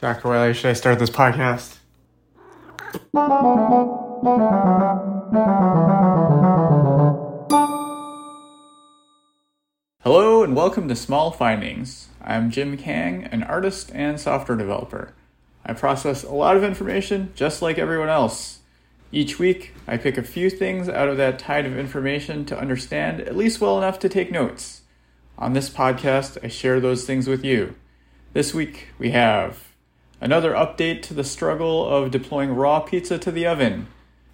Dr. Wiley, should I start this podcast? Hello and welcome to Small Findings. I'm Jim Kang, an artist and software developer. I process a lot of information just like everyone else. Each week, I pick a few things out of that tide of information to understand at least well enough to take notes. On this podcast, I share those things with you. This week, we have another update to the struggle of deploying raw pizza to the oven.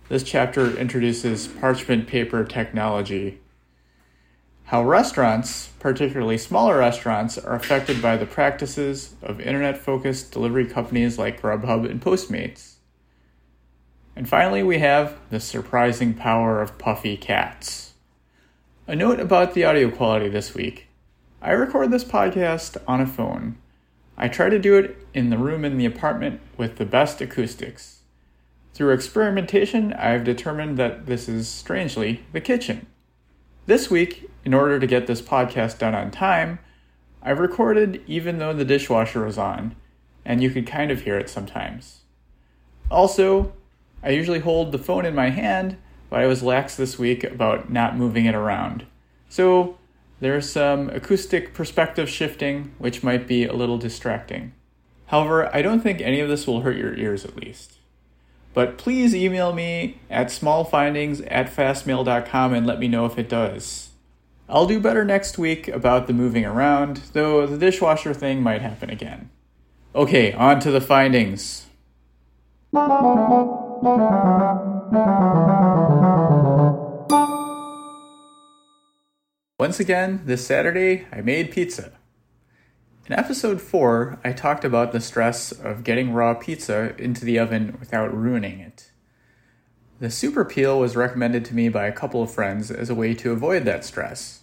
This chapter introduces parchment paper technology. How restaurants, particularly smaller restaurants, are affected by the practices of internet focused delivery companies like Grubhub and Postmates. And finally, we have the surprising power of puffy cats. A note about the audio quality this week. I record this podcast on a phone. I try to do it in the room in the apartment with the best acoustics. Through experimentation, I've determined that this is strangely the kitchen. This week, in order to get this podcast done on time, I recorded even though the dishwasher was on, and you could kind of hear it sometimes. Also, I usually hold the phone in my hand, but I was lax this week about not moving it around. So there's some acoustic perspective shifting, which might be a little distracting. However, I don't think any of this will hurt your ears at least. But please email me at smallfindings at fastmail.com and let me know if it does. I'll do better next week about the moving around, though the dishwasher thing might happen again. Okay, on to the findings. Once again, this Saturday, I made pizza. In episode 4, I talked about the stress of getting raw pizza into the oven without ruining it. The super peel was recommended to me by a couple of friends as a way to avoid that stress.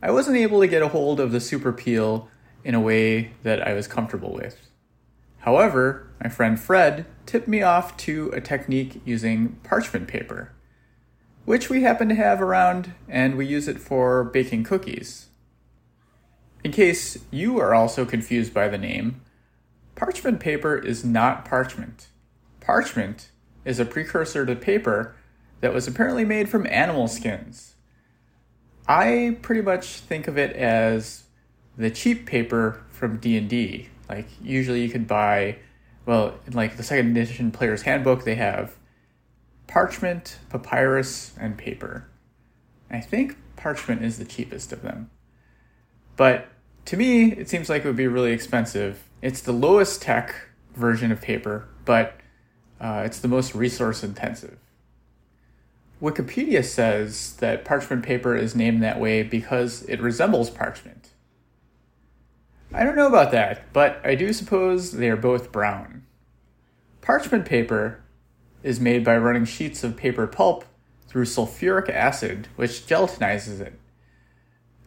I wasn't able to get a hold of the super peel in a way that I was comfortable with. However, my friend Fred tipped me off to a technique using parchment paper, which we happen to have around and we use it for baking cookies. In case you are also confused by the name, parchment paper is not parchment. Parchment is a precursor to paper that was apparently made from animal skins. I pretty much think of it as the cheap paper from D&D, like usually you could buy, well, in like the second edition player's handbook, they have parchment, papyrus, and paper. I think parchment is the cheapest of them. But to me, it seems like it would be really expensive. It's the lowest tech version of paper, but uh, it's the most resource intensive. Wikipedia says that parchment paper is named that way because it resembles parchment. I don't know about that, but I do suppose they are both brown. Parchment paper is made by running sheets of paper pulp through sulfuric acid, which gelatinizes it.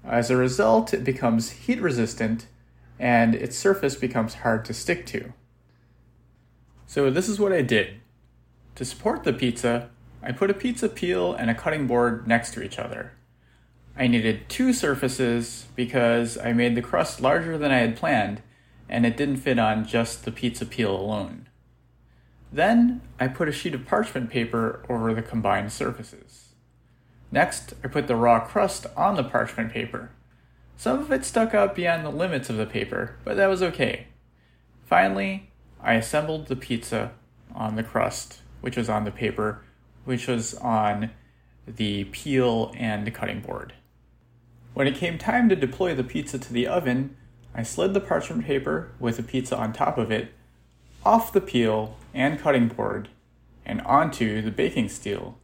As a result, it becomes heat resistant and its surface becomes hard to stick to. So, this is what I did. To support the pizza, I put a pizza peel and a cutting board next to each other. I needed two surfaces because I made the crust larger than I had planned and it didn't fit on just the pizza peel alone. Then I put a sheet of parchment paper over the combined surfaces. Next, I put the raw crust on the parchment paper. Some of it stuck out beyond the limits of the paper, but that was okay. Finally, I assembled the pizza on the crust, which was on the paper, which was on the peel and cutting board. When it came time to deploy the pizza to the oven, I slid the parchment paper with the pizza on top of it off the peel and cutting board and onto the baking steel.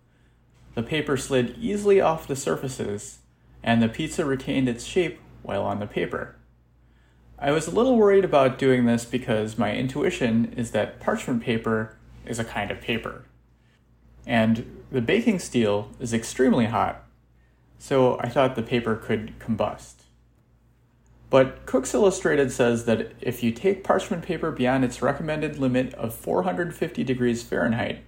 The paper slid easily off the surfaces, and the pizza retained its shape while on the paper. I was a little worried about doing this because my intuition is that parchment paper is a kind of paper. And the baking steel is extremely hot, so I thought the paper could combust. But Cooks Illustrated says that if you take parchment paper beyond its recommended limit of 450 degrees Fahrenheit,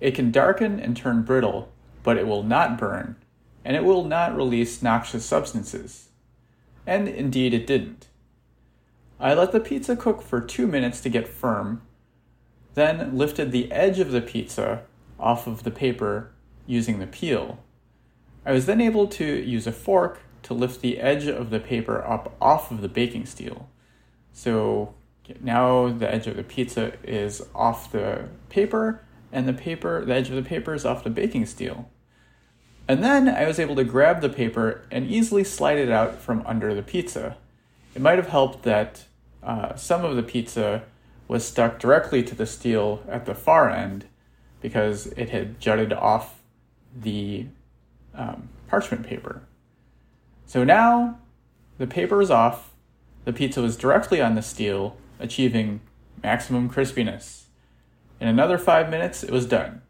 it can darken and turn brittle, but it will not burn, and it will not release noxious substances. And indeed, it didn't. I let the pizza cook for two minutes to get firm, then lifted the edge of the pizza off of the paper using the peel. I was then able to use a fork to lift the edge of the paper up off of the baking steel. So now the edge of the pizza is off the paper, and the paper, the edge of the paper is off the baking steel. And then I was able to grab the paper and easily slide it out from under the pizza. It might have helped that uh, some of the pizza was stuck directly to the steel at the far end because it had jutted off the um, parchment paper. So now the paper is off, the pizza was directly on the steel, achieving maximum crispiness. In another five minutes, it was done.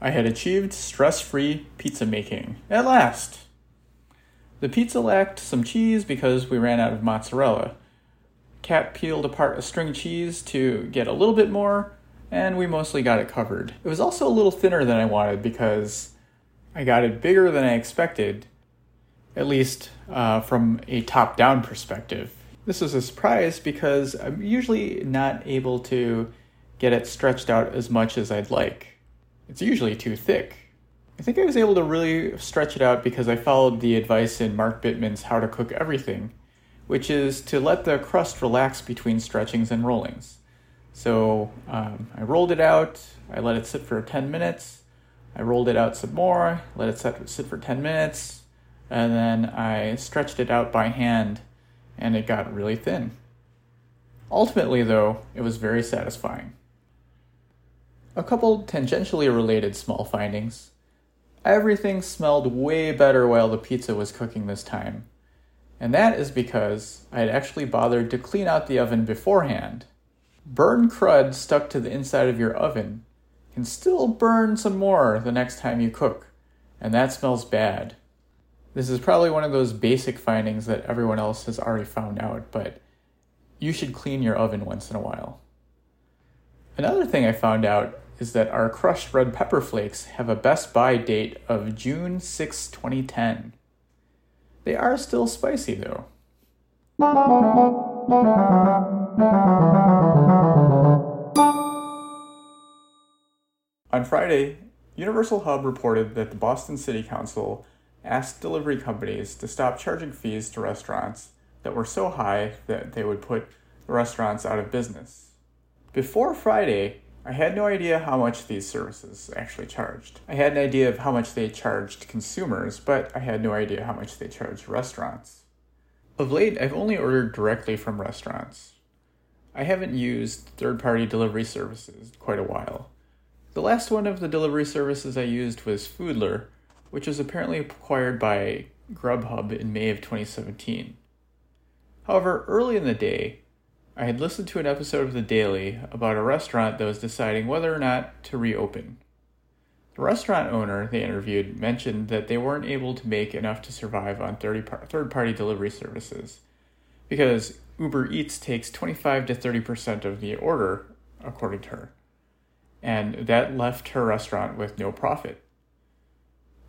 I had achieved stress free pizza making at last. The pizza lacked some cheese because we ran out of mozzarella. Kat peeled apart a string cheese to get a little bit more, and we mostly got it covered. It was also a little thinner than I wanted because I got it bigger than I expected, at least uh, from a top down perspective. This was a surprise because I'm usually not able to get it stretched out as much as I'd like. It's usually too thick. I think I was able to really stretch it out because I followed the advice in Mark Bittman's How to Cook Everything, which is to let the crust relax between stretchings and rollings. So um, I rolled it out, I let it sit for 10 minutes, I rolled it out some more, let it sit, sit for 10 minutes, and then I stretched it out by hand and it got really thin. Ultimately, though, it was very satisfying. A couple tangentially related small findings. Everything smelled way better while the pizza was cooking this time. And that is because I had actually bothered to clean out the oven beforehand. Burn crud stuck to the inside of your oven can still burn some more the next time you cook, and that smells bad. This is probably one of those basic findings that everyone else has already found out, but you should clean your oven once in a while. Another thing I found out is that our crushed red pepper flakes have a best buy date of June 6, 2010. They are still spicy though. On Friday, Universal Hub reported that the Boston City Council asked delivery companies to stop charging fees to restaurants that were so high that they would put restaurants out of business. Before Friday, I had no idea how much these services actually charged. I had an idea of how much they charged consumers, but I had no idea how much they charged restaurants. Of late, I've only ordered directly from restaurants. I haven't used third party delivery services quite a while. The last one of the delivery services I used was Foodler, which was apparently acquired by Grubhub in May of 2017. However, early in the day, I had listened to an episode of The Daily about a restaurant that was deciding whether or not to reopen. The restaurant owner they interviewed mentioned that they weren't able to make enough to survive on third party delivery services because Uber Eats takes 25 to 30% of the order, according to her, and that left her restaurant with no profit.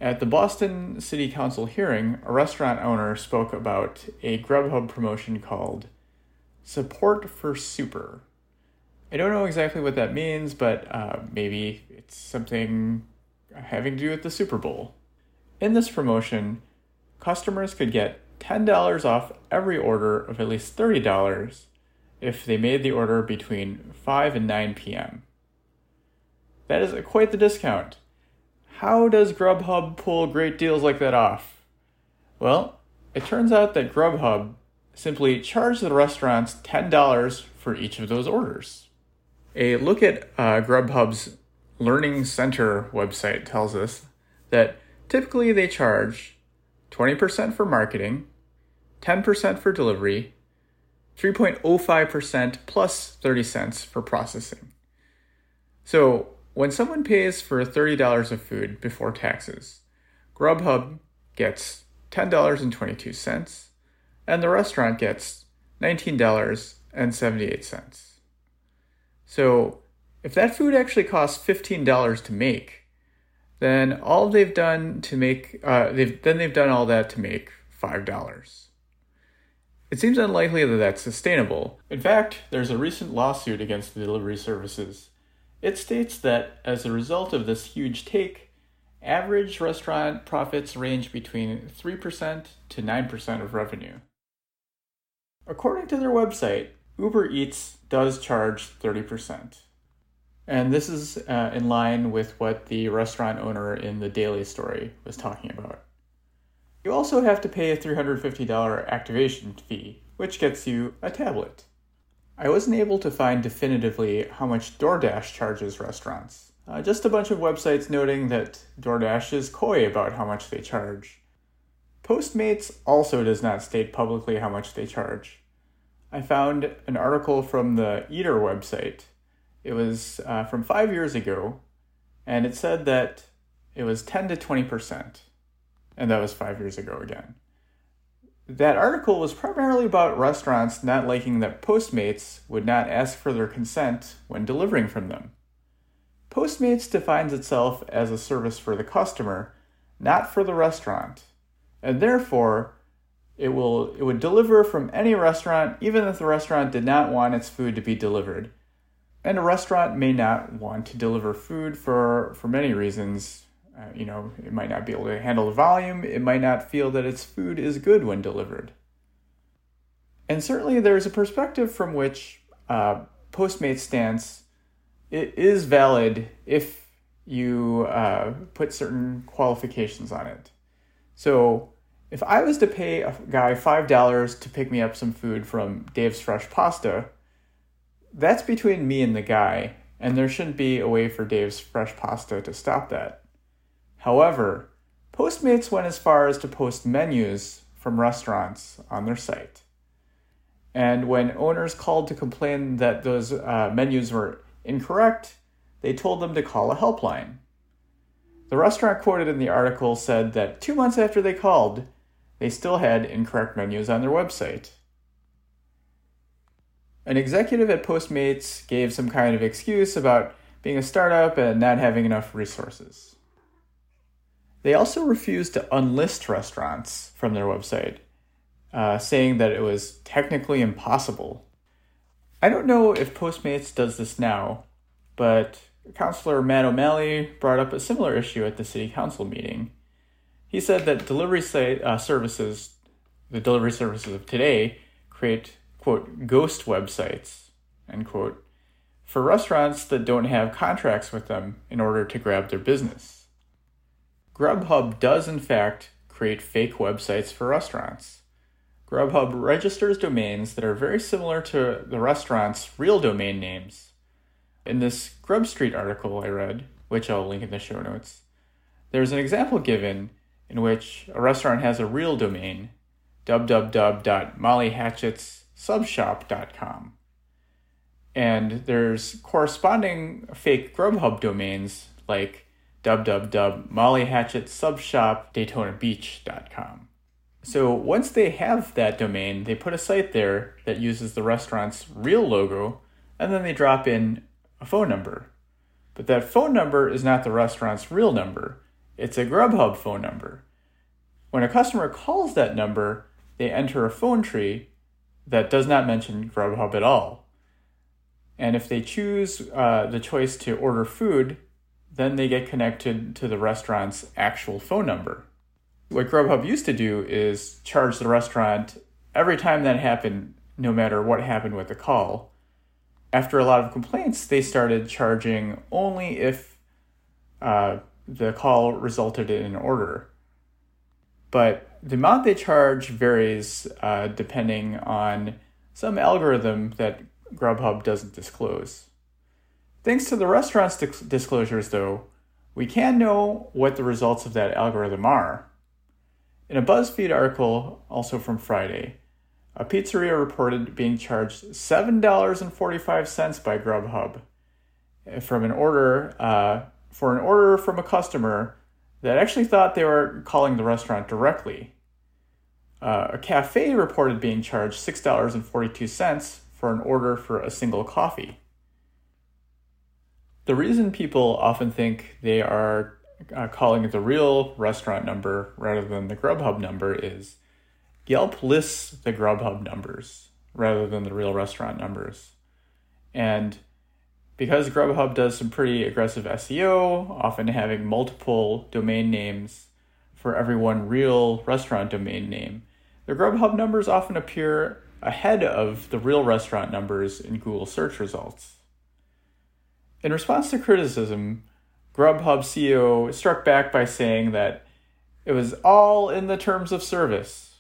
At the Boston City Council hearing, a restaurant owner spoke about a Grubhub promotion called Support for Super. I don't know exactly what that means, but uh, maybe it's something having to do with the Super Bowl. In this promotion, customers could get $10 off every order of at least $30 if they made the order between 5 and 9 p.m. That is quite the discount. How does Grubhub pull great deals like that off? Well, it turns out that Grubhub simply charge the restaurants $10 for each of those orders. A look at uh, Grubhub's Learning Center website tells us that typically they charge 20% for marketing, 10% for delivery, 3.05% plus 30 cents for processing. So when someone pays for $30 of food before taxes, Grubhub gets $10.22 and the restaurant gets $19.78. So if that food actually costs $15 to make, then all they've done to make uh, they've then they've done all that to make five dollars. It seems unlikely that that's sustainable. In fact, there's a recent lawsuit against the delivery services. It states that as a result of this huge take, average restaurant profits range between 3% to 9% of revenue. According to their website, Uber Eats does charge 30%. And this is uh, in line with what the restaurant owner in the Daily Story was talking about. You also have to pay a $350 activation fee, which gets you a tablet. I wasn't able to find definitively how much DoorDash charges restaurants. Uh, just a bunch of websites noting that DoorDash is coy about how much they charge. Postmates also does not state publicly how much they charge. I found an article from the Eater website. It was uh, from five years ago, and it said that it was 10 to 20 percent and that was five years ago again. That article was primarily about restaurants not liking that Postmates would not ask for their consent when delivering from them. Postmates defines itself as a service for the customer, not for the restaurant, and therefore it will it would deliver from any restaurant even if the restaurant did not want its food to be delivered. And a restaurant may not want to deliver food for for many reasons, uh, you know, it might not be able to handle the volume. It might not feel that its food is good when delivered. And certainly, there's a perspective from which uh, Postmates stance it is valid if you uh, put certain qualifications on it. So, if I was to pay a guy five dollars to pick me up some food from Dave's Fresh Pasta, that's between me and the guy, and there shouldn't be a way for Dave's Fresh Pasta to stop that. However, Postmates went as far as to post menus from restaurants on their site. And when owners called to complain that those uh, menus were incorrect, they told them to call a helpline. The restaurant quoted in the article said that two months after they called, they still had incorrect menus on their website. An executive at Postmates gave some kind of excuse about being a startup and not having enough resources. They also refused to unlist restaurants from their website, uh, saying that it was technically impossible. I don't know if Postmates does this now, but Councillor Matt O'Malley brought up a similar issue at the City Council meeting. He said that delivery site, uh, services, the delivery services of today, create, quote, ghost websites, end quote, for restaurants that don't have contracts with them in order to grab their business. Grubhub does, in fact, create fake websites for restaurants. Grubhub registers domains that are very similar to the restaurant's real domain names. In this Grub Street article I read, which I'll link in the show notes, there's an example given in which a restaurant has a real domain, www.mollyhatchetsubshop.com. And there's corresponding fake Grubhub domains like www.mollyhatchetsubshop.daytonabeach.com. So once they have that domain, they put a site there that uses the restaurant's real logo, and then they drop in a phone number. But that phone number is not the restaurant's real number, it's a Grubhub phone number. When a customer calls that number, they enter a phone tree that does not mention Grubhub at all. And if they choose uh, the choice to order food, then they get connected to the restaurant's actual phone number. What Grubhub used to do is charge the restaurant every time that happened, no matter what happened with the call. After a lot of complaints, they started charging only if uh, the call resulted in an order. But the amount they charge varies uh, depending on some algorithm that Grubhub doesn't disclose. Thanks to the restaurant's disclosures, though, we can know what the results of that algorithm are. In a BuzzFeed article, also from Friday, a pizzeria reported being charged $7.45 by Grubhub from an order uh, for an order from a customer that actually thought they were calling the restaurant directly. Uh, a cafe reported being charged $6.42 for an order for a single coffee. The reason people often think they are uh, calling it the real restaurant number rather than the Grubhub number is Yelp lists the Grubhub numbers rather than the real restaurant numbers. And because Grubhub does some pretty aggressive SEO, often having multiple domain names for every one real restaurant domain name, the Grubhub numbers often appear ahead of the real restaurant numbers in Google search results. In response to criticism, Grubhub CEO struck back by saying that it was all in the terms of service.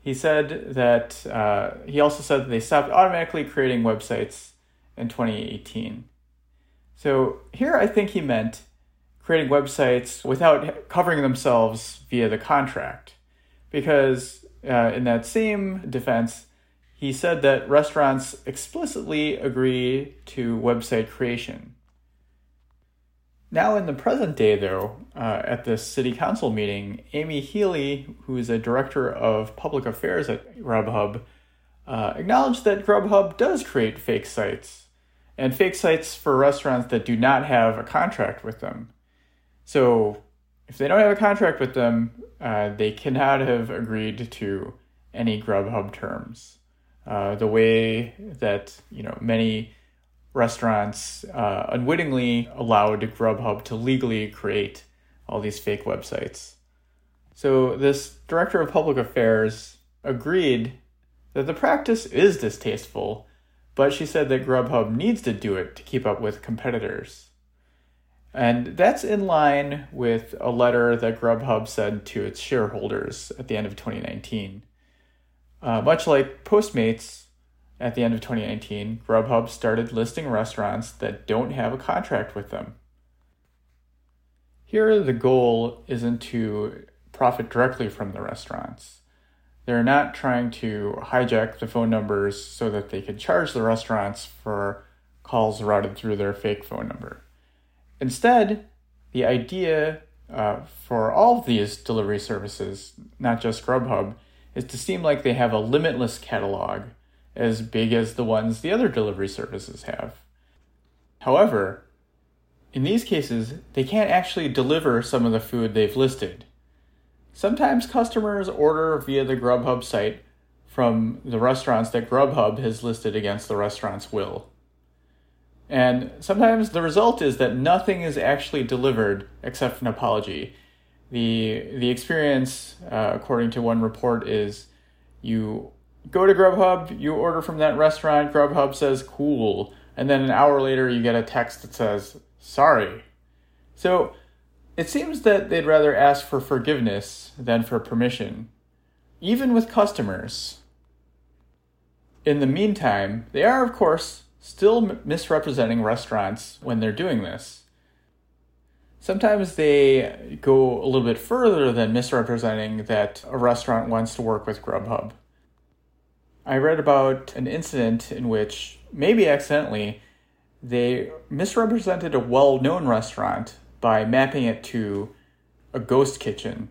He said that uh, he also said that they stopped automatically creating websites in 2018. So here I think he meant creating websites without covering themselves via the contract. Because uh, in that same defense, he said that restaurants explicitly agree to website creation. Now, in the present day, though, uh, at this city council meeting, Amy Healy, who is a director of public affairs at Grubhub, uh, acknowledged that Grubhub does create fake sites, and fake sites for restaurants that do not have a contract with them. So, if they don't have a contract with them, uh, they cannot have agreed to any Grubhub terms. Uh, the way that you know many restaurants uh, unwittingly allowed Grubhub to legally create all these fake websites. So this director of public affairs agreed that the practice is distasteful, but she said that Grubhub needs to do it to keep up with competitors. And that's in line with a letter that Grubhub sent to its shareholders at the end of 2019. Uh, much like Postmates, at the end of 2019, Grubhub started listing restaurants that don't have a contract with them. Here, the goal isn't to profit directly from the restaurants. They're not trying to hijack the phone numbers so that they can charge the restaurants for calls routed through their fake phone number. Instead, the idea uh, for all of these delivery services, not just Grubhub, is to seem like they have a limitless catalog as big as the ones the other delivery services have. However, in these cases, they can't actually deliver some of the food they've listed. Sometimes customers order via the Grubhub site from the restaurants that Grubhub has listed against the restaurant's will. And sometimes the result is that nothing is actually delivered except an apology. The, the experience, uh, according to one report, is you go to Grubhub, you order from that restaurant, Grubhub says cool, and then an hour later you get a text that says sorry. So it seems that they'd rather ask for forgiveness than for permission, even with customers. In the meantime, they are, of course, still misrepresenting restaurants when they're doing this. Sometimes they go a little bit further than misrepresenting that a restaurant wants to work with Grubhub. I read about an incident in which, maybe accidentally, they misrepresented a well known restaurant by mapping it to a ghost kitchen.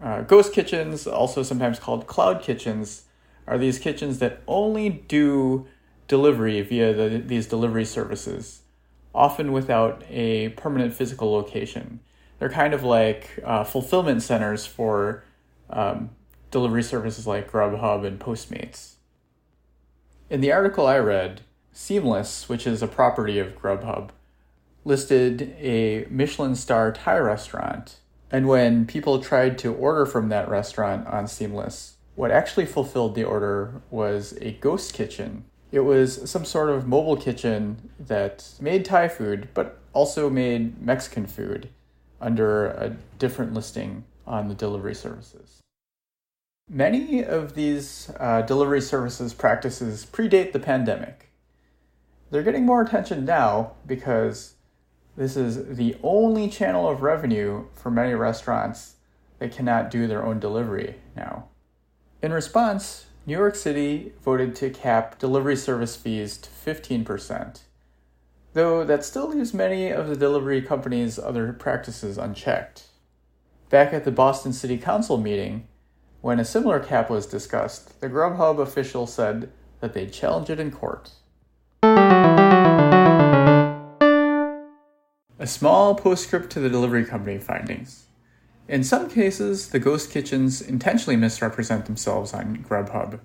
Uh, ghost kitchens, also sometimes called cloud kitchens, are these kitchens that only do delivery via the, these delivery services, often without a permanent physical location. They're kind of like uh, fulfillment centers for um, delivery services like Grubhub and Postmates. In the article I read, Seamless, which is a property of Grubhub, listed a Michelin star Thai restaurant. And when people tried to order from that restaurant on Seamless, what actually fulfilled the order was a ghost kitchen. It was some sort of mobile kitchen that made Thai food, but also made Mexican food under a different listing on the delivery services. Many of these uh, delivery services practices predate the pandemic. They're getting more attention now because this is the only channel of revenue for many restaurants that cannot do their own delivery now. In response, New York City voted to cap delivery service fees to 15%, though that still leaves many of the delivery companies' other practices unchecked. Back at the Boston City Council meeting, when a similar cap was discussed, the Grubhub official said that they'd challenge it in court. A small postscript to the delivery company findings. In some cases, the ghost kitchens intentionally misrepresent themselves on Grubhub.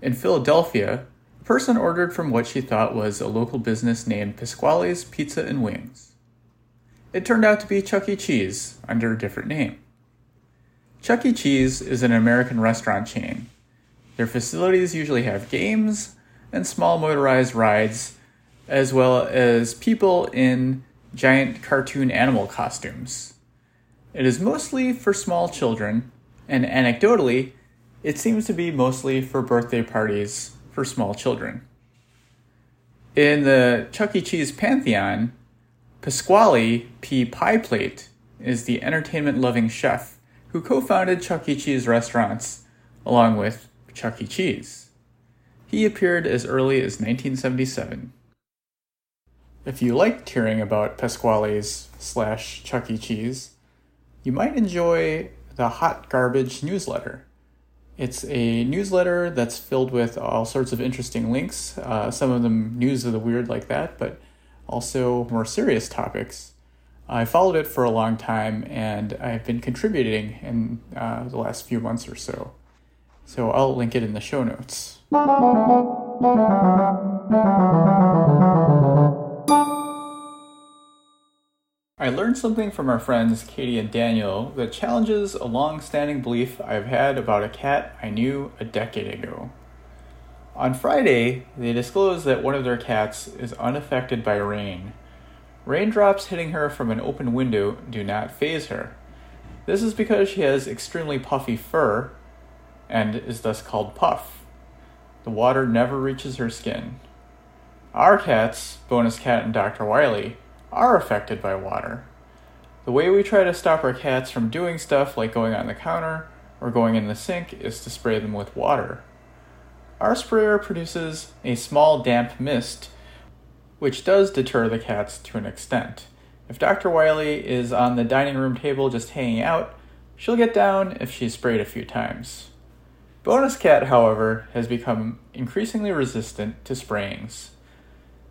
In Philadelphia, a person ordered from what she thought was a local business named Pasqually's Pizza and Wings. It turned out to be Chuck E. Cheese under a different name. Chuck E. Cheese is an American restaurant chain. Their facilities usually have games and small motorized rides, as well as people in giant cartoon animal costumes. It is mostly for small children, and anecdotally, it seems to be mostly for birthday parties for small children. In the Chuck E. Cheese pantheon, Pasquale P. Pie Plate is the entertainment loving chef who co founded Chuck E. Cheese restaurants along with Chuck E. Cheese. He appeared as early as 1977. If you liked hearing about Pasqually's slash Chuck E. Cheese, you might enjoy the Hot Garbage newsletter. It's a newsletter that's filled with all sorts of interesting links, uh, some of them news of the weird like that, but also more serious topics. I followed it for a long time and I've been contributing in uh, the last few months or so. So I'll link it in the show notes. I learned something from our friends Katie and Daniel that challenges a long standing belief I've had about a cat I knew a decade ago. On Friday, they disclosed that one of their cats is unaffected by rain. Raindrops hitting her from an open window do not phase her. This is because she has extremely puffy fur and is thus called puff. The water never reaches her skin. Our cats, Bonus Cat and Dr. Wiley, are affected by water. The way we try to stop our cats from doing stuff like going on the counter or going in the sink is to spray them with water. Our sprayer produces a small damp mist, which does deter the cats to an extent. If Dr. Wiley is on the dining room table just hanging out, she'll get down if she's sprayed a few times. Bonus Cat, however, has become increasingly resistant to sprayings.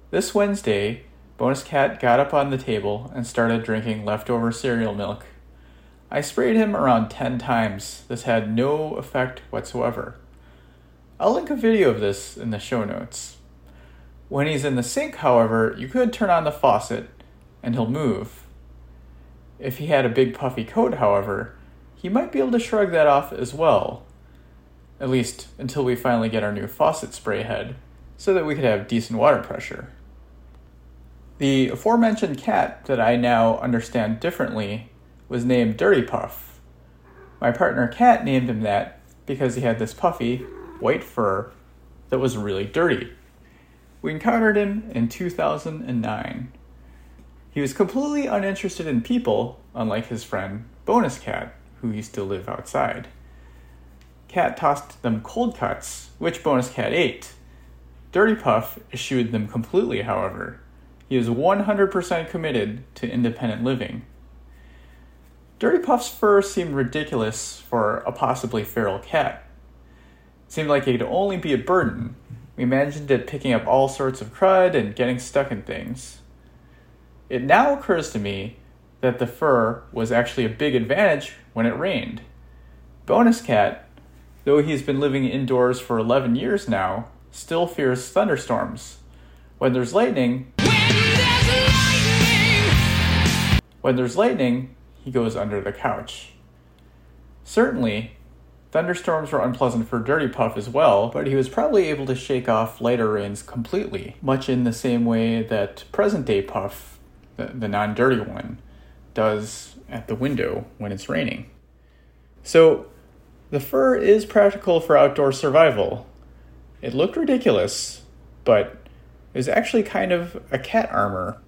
This Wednesday, Bonus Cat got up on the table and started drinking leftover cereal milk. I sprayed him around 10 times. This had no effect whatsoever. I'll link a video of this in the show notes. When he's in the sink, however, you could turn on the faucet and he'll move. If he had a big puffy coat, however, he might be able to shrug that off as well. At least until we finally get our new faucet spray head, so that we could have decent water pressure. The aforementioned cat that I now understand differently was named Dirty Puff. My partner Cat named him that because he had this puffy, white fur that was really dirty. We encountered him in 2009. He was completely uninterested in people, unlike his friend Bonus Cat, who used to live outside. Cat tossed them cold cuts, which Bonus Cat ate. Dirty Puff eschewed them completely, however. He is 100% committed to independent living. Dirty Puff's fur seemed ridiculous for a possibly feral cat. It seemed like it could only be a burden. We imagined it picking up all sorts of crud and getting stuck in things. It now occurs to me that the fur was actually a big advantage when it rained. Bonus Cat, though he's been living indoors for 11 years now, still fears thunderstorms. When there's lightning, when there's lightning, he goes under the couch. Certainly, thunderstorms were unpleasant for Dirty Puff as well, but he was probably able to shake off lighter rains completely, much in the same way that present day Puff, the, the non dirty one, does at the window when it's raining. So, the fur is practical for outdoor survival. It looked ridiculous, but is actually kind of a cat armor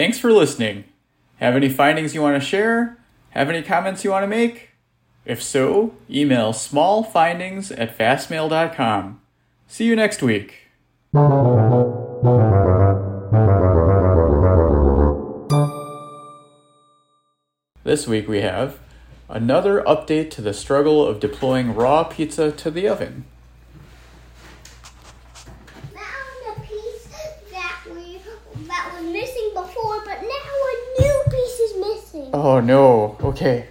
Thanks for listening. Have any findings you want to share? Have any comments you want to make? If so, email smallfindings at fastmail.com. See you next week. This week we have another update to the struggle of deploying raw pizza to the oven. Oh no. Okay.